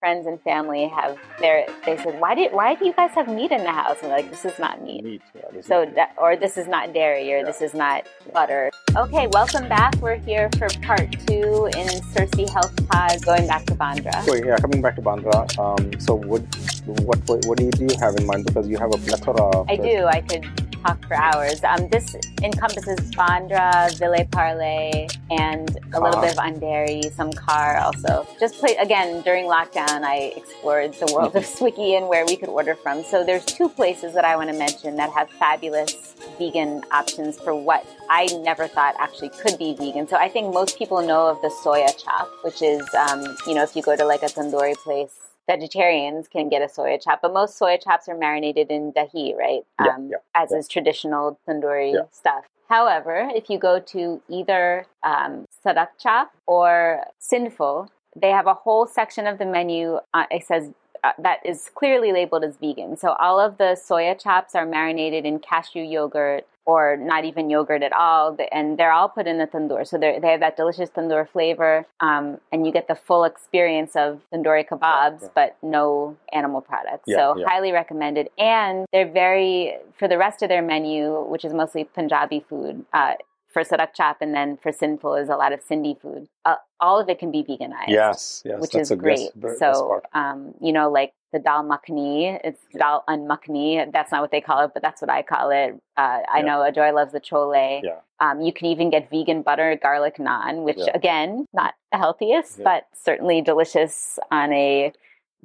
friends and family have their they said why did why do you guys have meat in the house and like this is not meat, Meat. Yeah, so is- that, or this is not dairy or Yeah. this is not butter okay welcome back we're here for part two in Circee Health Pod going back to Bandra So yeah, coming back to Bandra. Um, so what, what what what do you, do you have in mind? Because you have a plethora. Of I do I could talk for hours. Um, this encompasses Bandra Ville Parle and a little bit of Andheri some car also. Just play again during lockdown I explored the world of Swiggy and where we could order from. So there's two places that I want to mention that have fabulous vegan options for what I never thought actually could be vegan. So I think most people know of the soya chop which is um, you know if you go to like a tandoori place vegetarians can get a soya chop but most soya chops are marinated in dahi right Yeah, um, yeah, as yeah. is traditional tandoori Yeah. stuff However, if you go to either um, Sadak Chop or Sinful, they have a whole section of the menu. Uh, it says uh, that is clearly labeled as vegan. So all of the soya chops are marinated in cashew yogurt or not even yogurt at all, and they're all put in the tandoor. So they have that delicious tandoor flavor, um, and you get the full experience of tandoori kebabs, Yeah. but no animal products. Yeah, so yeah. highly recommended. And they're very for the rest of their menu, which is mostly Punjabi food. Uh, for Sadak Chop and then for Sinful is a lot of Sindhi food. Uh, all of it can be veganized Yes, yes, which that's is a great. Best, so, um, you know, like the dal makhni, it's dal unmakhni. That's not what they call it, but that's what I call it. Uh, I Yeah. know Ajoy loves the chole. Yeah. Um, you can even get vegan butter garlic naan, which Yeah. again, not the healthiest, Yeah. but certainly delicious on a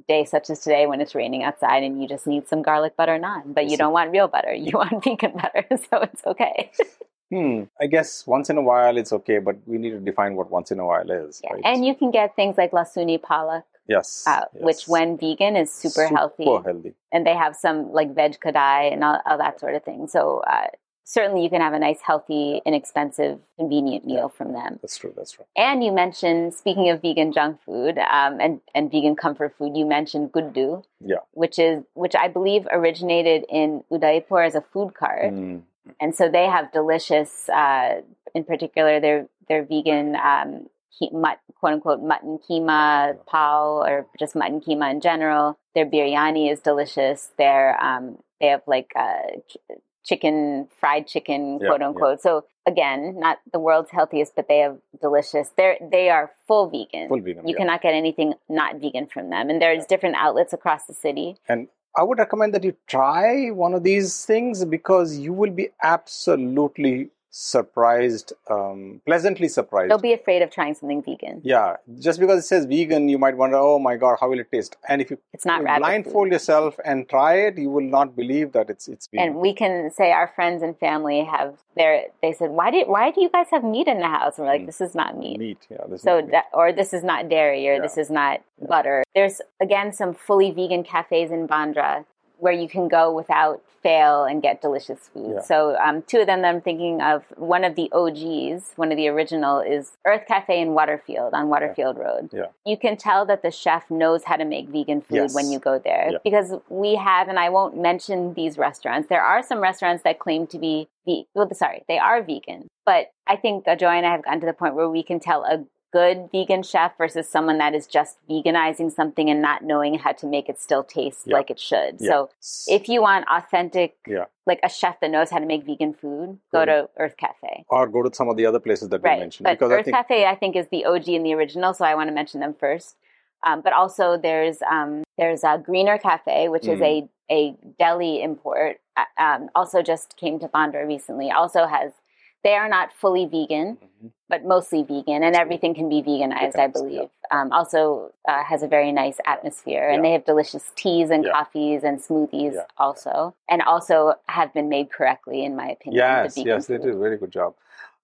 day such as today when it's raining outside and you just need some garlic butter naan. But you don't want real butter; you want vegan butter, so it's okay. Hmm. I guess once in a while it's okay, but we need to define what once in a while is. Yeah. Right? And you can get things like lasuni palak, yes, uh, yes. which when vegan is super, healthy. Super healthy. and they have some like veg kadai and all, all that sort of thing. So uh, certainly you can have a nice, healthy, inexpensive, convenient meal from them. That's true. That's true. And you mentioned, speaking of vegan junk food um, and and vegan comfort food, you mentioned Guddu, Yeah. which is which I believe originated in Udaipur as a food cart, Mm. And so they have delicious, uh, in particular, their their vegan. Um, he- mut, quote unquote mutton keema pao or just mutton keema in general. Their biryani is delicious. Their um, they have like uh, chicken fried chicken Yeah, quote unquote. So again, not the world's healthiest, but they have delicious. They're they are full vegan. Full vegan. you yeah. cannot get anything not vegan from them, and there's different outlets across the city. And I would recommend that you try one of these things because you will be absolutely surprised, um, pleasantly surprised. Don't be afraid of trying something vegan. yeah, just because it says vegan, you might wonder, oh my god, how will it taste? And if you It's not rabbit blindfold food. yourself and try it, you will not believe that it's it's vegan. And we can say our friends and family have their. They said, "Why did why do you guys have meat in the house?" And we're like, Mm. "This is not meat." meat, yeah. This So is that, or this is not dairy, or Yeah. this is not butter. There's again some fully vegan cafes in Bandra where you can go without fail and get delicious food. Yeah. So um, two of them that I'm thinking of. One of the OGs, one of the original, is Earth Cafe in Waterfield on Waterfield Road. Yeah. You can tell that the chef knows how to make vegan food Yes. when you go there Yeah. because we have, and I won't mention these restaurants. There are some restaurants that claim to be, ve- well, sorry, they are vegan, but I think uh, Joy and I have gotten to the point where we can tell a good vegan chef versus someone that is just veganizing something and not knowing how to make it still taste Yeah. like it should. Yeah. So if you want authentic, Yeah. like a chef that knows how to make vegan food, go Good. to Earth Cafe. or go to some of the other places that we mentioned But because I Earth think Cafe, I think, is the OG and the original, so I want to mention them first. Um, but also, there's um, there's a Greener Cafe, which is a Mm. a deli import. uh, Um, also, just came to Bandra recently. Also has they are not fully vegan, Mhm. but mostly vegan, and everything can be veganized, I Veganized, believe. Um, also uh, has a very nice atmosphere, and Yeah. they have delicious teas and Yeah. coffees and smoothies Yeah. also, and also have been made correctly, in my opinion. the Yes, vegan yes, they food. did a very good job.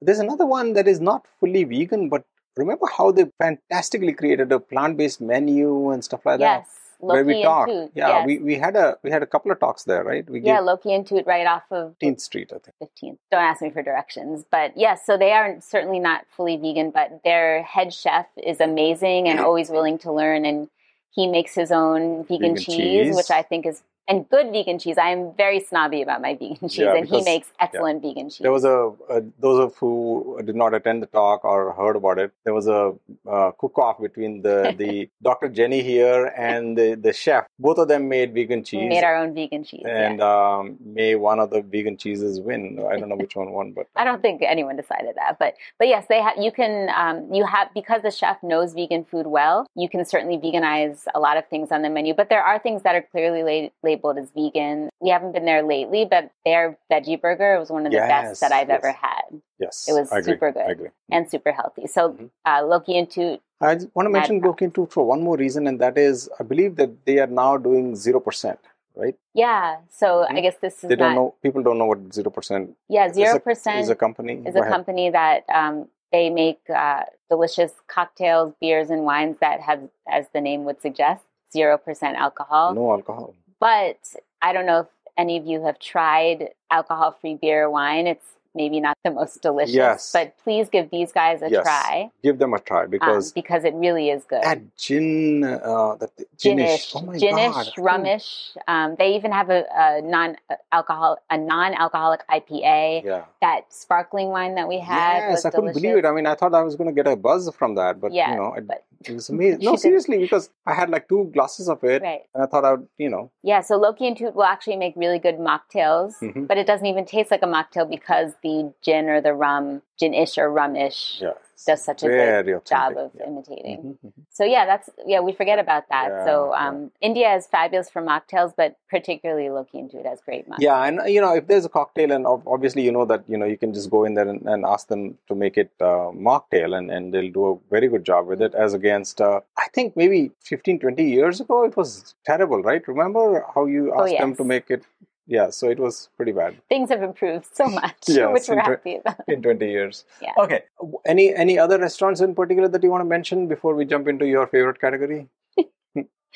There's another one that is not fully vegan, but remember how they fantastically created a plant-based menu and stuff like that, Yes, where we Loki talk. and Toot. Yeah, yes. we, we had a we had a couple of talks there, right? We yeah, Loki and Toot right off of 15th Street, I think. 15th. Don't ask me for directions. But yes, so they are certainly not fully vegan, but their head chef is amazing and always willing to learn. And he makes his own vegan, Vegan cheese, cheese. which I think is, and good vegan cheese. I am very snobby about my vegan cheese, Yeah, and he makes excellent vegan cheese. There was a, a those of who did not attend the talk or heard about it. There was a uh, cook-off between the the Dr. Jenny here and the, the chef. Both of them made vegan we cheese, made our own vegan cheese. yeah. and um, may one of the vegan cheeses win. I don't know which one won, but I don't think anyone decided that, but but yes, they have. You can um, you have because the chef knows vegan food well. You can certainly veganize a lot of things on the menu, but there are things that are clearly la- labeled as vegan. We haven't been there lately, but their veggie burger was one of the Yes, best that I've yes. ever had yes, It was I agree, super good. I agree. and super healthy. So Mhm. uh, Loki and I want to mention Mad Loki Toot for one more reason, and that is I believe that they are now doing zero percent. Right? yeah. So I Mhm. guess this is They don't not. know. People don't know what zero percent Yeah, zero percent is a company. is Go a ahead. company that um, they make uh, delicious cocktails, beers, and wines that have, as the name would suggest, zero percent alcohol. No alcohol. But I don't know if any of you have tried alcohol-free beer or wine. It's maybe not the most delicious, Yes. but please give these guys a Yes. try Give them a try um, because because it really is good. that gin, uh, that Ginish, ginish, oh my ginish, god, rummish. Um, they even have a, a non-alcohol, a non-alcoholic IPA. Yeah. That sparkling wine that we had yes, I couldn't believe it. I mean, I thought I was going to get a buzz from that, but Yeah, you know, it, but- it was amazing. No, seriously, because I had like two glasses of it, Right. and I thought I would, you know, Yeah, so Loki and Toot will actually make really good mocktails, Mhm. but it doesn't even taste like a mocktail because the gin or the rum, gin-ish or rum-ish, yeah, does such a good very job of yeah. imitating. Mhm, mhm. So yeah, that's yeah, we forget about that. Yeah, so yeah. um, India is fabulous for mocktails, but particularly Loki and it has great mocktails. Yeah, and you know, if there's a cocktail, and obviously you know that you know you can just go in there and, and ask them to make it uh, mocktail, and, and they'll do a very good job with it. As against, uh, I think maybe 15, 20 years ago, it was terrible, right? Remember how you Oh, asked them to make it? Yeah, so it was pretty bad Things have improved so much, Yes, which we're happy about. in 20 years. Yeah. Okay. Any any other restaurants in particular that you want to mention before we jump into your favorite category?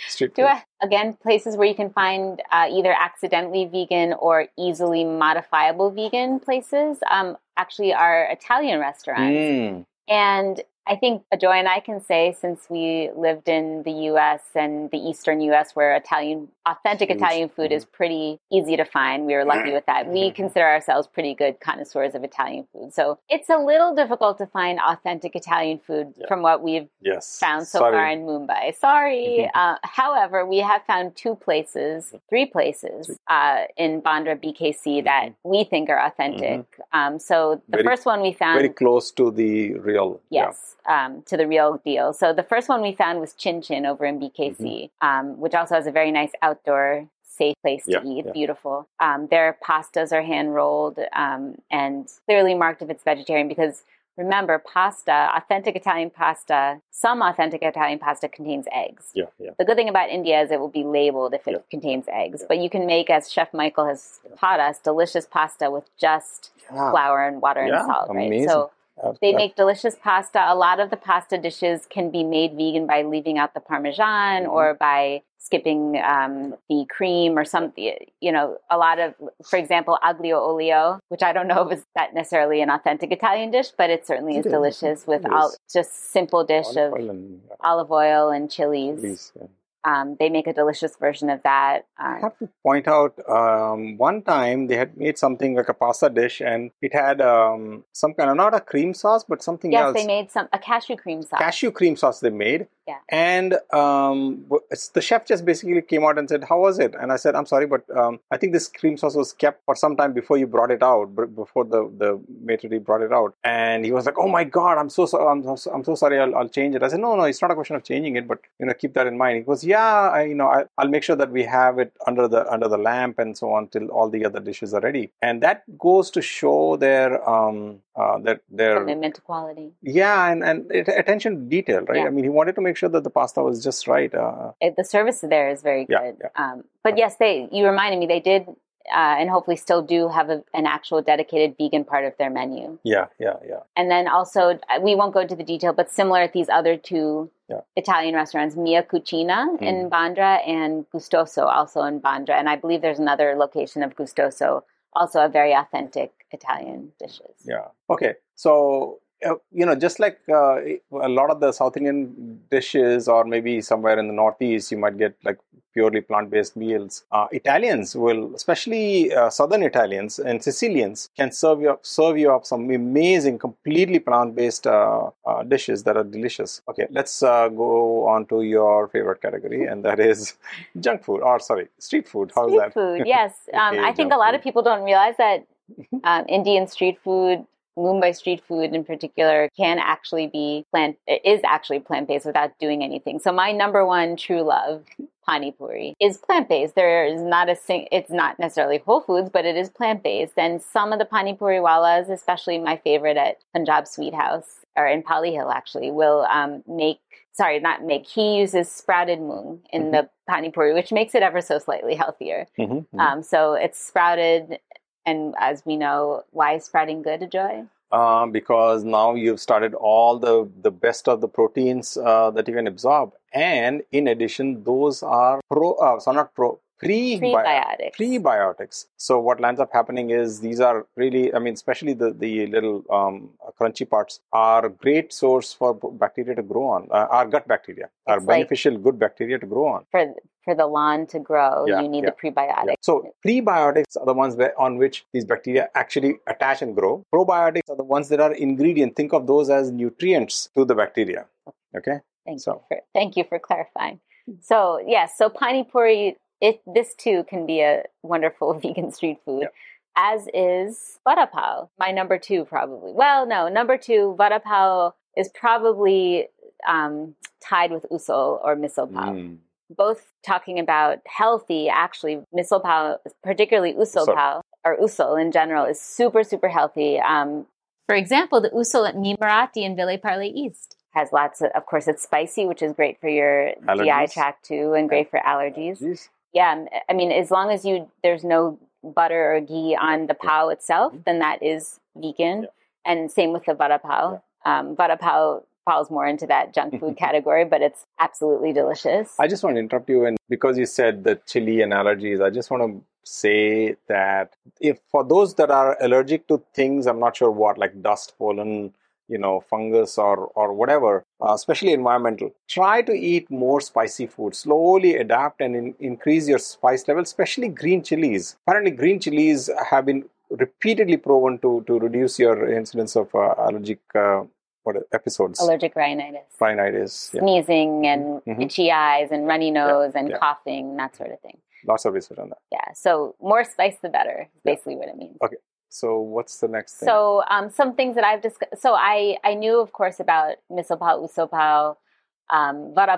Street Do food. I, again places where you can find uh, either accidentally vegan or easily modifiable vegan places. Um, actually, are Italian restaurants. Mm. And I think Joy and I can say, since we lived in the U.S. and the Eastern U.S., where Italian, authentic Huge. Italian food is pretty easy to find, we were lucky with that. We consider ourselves pretty good connoisseurs of Italian food. So it's a little difficult to find authentic Italian food Yeah. from what we've Yes. found so Sorry. far in Mumbai. Sorry. Mhm. uh, however, we have found two places, three places uh, in Bandra BKC that we think are authentic. Um, so the Mm-hmm. Very- first one we found. Very close to the real. yeah. Um, to the real deal. So the first one we found was Cin Cin over in BKC, Mm-hmm. um, which also has a very nice outdoor, safe place to Yeah, eat. yeah. Beautiful. Um, their pastas are hand rolled um, and clearly marked if it's vegetarian because remember, pasta, authentic Italian pasta, some authentic Italian pasta contains eggs. Yeah, yeah. The good thing about India is it will be labeled if it Yeah. contains eggs, but you can make, as Chef Michael has taught us, delicious pasta with just flour and water and salt, right? amazing. So they make delicious pasta. A lot of the pasta dishes can be made vegan by leaving out the parmesan Mhm. or by skipping um, the cream or something. You know, a lot of, for example, aglio olio, which I don't know if it's that necessarily an authentic Italian dish, but it certainly is delicious with It all, just simple dish olive of oil and, uh, olive oil and chilies. chilies, yeah. Um, they make a delicious version of that. I Um, have to point out um, one time they had made something like a pasta dish and it had um, some kind of not a cream sauce but something yes, else. they made some a cashew cream sauce. cashew cream sauce they made. Yeah. And um, the chef just basically came out and said, "How was it?" And I said, "I'm sorry, but um, I think this cream sauce was kept for some time before you brought it out, before the the maitre d' brought it out." And he was like, "Oh my God, I'm so sorry. I'm so, I'm so sorry. I'll, I'll change it." I said, "No, no, it's not a question of changing it, but you know, keep that in mind." He goes, "Yeah, I, you know, I, I'll make sure that we have it under the under the lamp and so on till all the other dishes are ready." And that goes to show their um uh, their their commitment to quality. yeah, and and it, attention to detail, right? Yeah. I mean, he wanted to make sure that the pasta was just right. Uh, it, the service there is very Yeah, good. yeah. Um, but yes, they you reminded me they did, uh, and hopefully still do have a, an actual dedicated vegan part of their menu. yeah, yeah, yeah. And then also, uh, we won't go into the detail, but similar at these other two Yeah. Italian restaurants, Mia Cucina in Bandra and Gustoso also in Bandra, and I believe there's another location of Gustoso, also a very authentic Italian dishes. Yeah. Okay. So uh, you know, just like uh, a lot of the South Indian dishes, or maybe somewhere in the Northeast, you might get like purely plant-based meals. Uh, Italians will, especially uh, Southern Italians and Sicilians, can serve you up, serve you up some amazing, completely plant-based uh, uh, dishes that are delicious. Okay, let's go on to your favorite category, and that is junk food. Or sorry, street food. How's street that? food. Yes, um, I think a lot food. of people don't realize that um, Indian street food Mumbai street food in particular can actually be plant is actually plant based without doing anything. So my number one true love, pani puri, is plant based. There is not a sing. It's not necessarily Whole Foods, but it is plant based. And some of the pani puri walas, especially my favorite at Punjab Sweet House or in Pali Hill, actually, will um, make. Sorry, not make. He uses sprouted moong in mm-hmm. the pani puri, which makes it ever so slightly healthier. Mm-hmm, mm-hmm. Um, so it's sprouted and as we know, why is sprouting good, Joy? Uh, because now you've started all the, the best of the proteins uh, that you can absorb. And in addition, those are pro, uh, so not pro, prebiotics. prebiotics. So what lands up happening is these are really, I mean, especially the the little um, crunchy parts are a great source for bacteria to grow on. Uh, our gut bacteria are it's beneficial, like good bacteria to grow on. For for the lawn to grow, yeah, you need yeah, the prebiotics. Yeah. So prebiotics are the ones where, on which these bacteria actually attach and grow. Probiotics are the ones that are ingredient. Think of those as nutrients to the bacteria. Okay. Thank so. you for thank you for clarifying. So yes, so pani puri it this too can be a wonderful vegan street food. Yep. As is vada pav, my number two probably. Well, no, number two vada pav is probably um, tied with usal or misal pav. Mm. Both talking about healthy, actually, misal pav, particularly usal pav or usal in general, is super super healthy. Um, for example, the usal at Meemaraati in Ville Parle East has lots of, of course, it's spicy, which is great for your allergies. GI tract too, and great for allergies. allergies yeah, I mean, as long as you there's no butter or ghee on the pav itself, mm-hmm. then that is vegan. Yeah. And same with the vada pav. Yeah. Um, vada pav falls more into that junk food category, but it's absolutely delicious. I just want to interrupt you, and because you said the chili and allergies, I just want to say that if for those that are allergic to things, I'm not sure what, like dust, pollen, you know fungus or or whatever uh, especially environmental try to eat more spicy food slowly adapt and in, increase your spice level especially green chilies. Apparently green chilies have been repeatedly proven to to reduce your incidence of uh, allergic uh, what episodes. Allergic rhinitis. Rhinitis yeah. sneezing and mm-hmm. itchy eyes and runny nose yeah. and yeah. coughing that sort of thing. Lots of research on that. Yeah so more spice the better basically what it means. Okay so what's the next thing? So um, some things that I've discussed. So I I knew of course about misal pav, usal pav, um, vada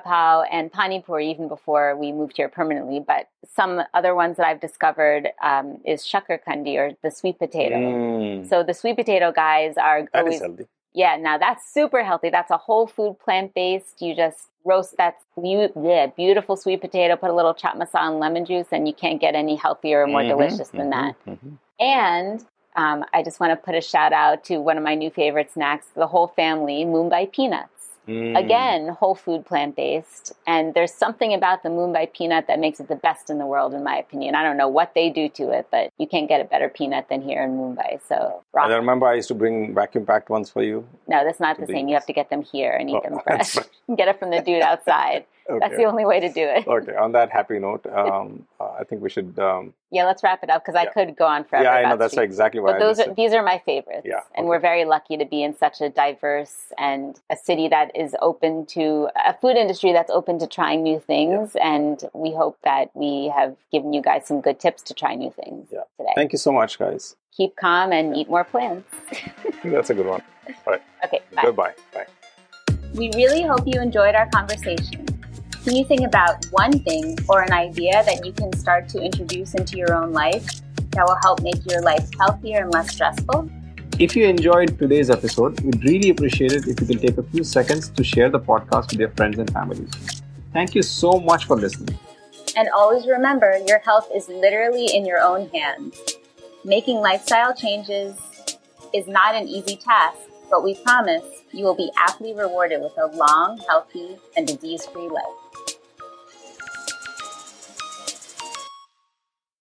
and pani puri even before we moved here permanently. But some other ones that I've discovered um, is shakar kandi or the sweet potato. Mm. So the sweet potato guys are that always, healthy. Yeah, now that's super healthy. That's a whole food plant based. You just roast that yeah, beautiful sweet potato, put a little chaat masala and lemon juice, and you can't get any healthier or more mm-hmm, delicious than mm-hmm, that. Mm-hmm. And um, I just want to put a shout out to one of my new favorite snacks, the whole family, Mumbai peanuts. Mm. Again, whole food plant based. And there's something about the Mumbai peanut that makes it the best in the world, in my opinion. I don't know what they do to it, but you can't get a better peanut than here in Mumbai. So, rock. I remember I used to bring vacuum packed ones for you. No, that's not the same. You have to get them here and eat oh, them fresh. get it from the dude outside. Okay. That's the only way to do it. okay. On that happy note, um, uh, I think we should. Um, yeah, let's wrap it up because yeah. I could go on forever. Yeah, I know that's exactly why. But those are these are my favorites. Yeah, and we're very lucky to be in such a diverse and a city that is open to a food industry that's open to trying new things. Yeah. And we hope that we have given you guys some good tips to try new things yeah. today. Thank you so much, guys. Keep calm and eat more plants. that's a good one. All right. Okay. Bye. Goodbye. Bye. We really hope you enjoyed our conversation. Can you think about one thing or an idea that you can start to introduce into your own life that will help make your life healthier and less stressful? If you enjoyed today's episode, we'd really appreciate it if you can take a few seconds to share the podcast with your friends and families. Thank you so much for listening. And always remember your health is literally in your own hands. Making lifestyle changes is not an easy task, but we promise you will be aptly rewarded with a long, healthy, and disease free life.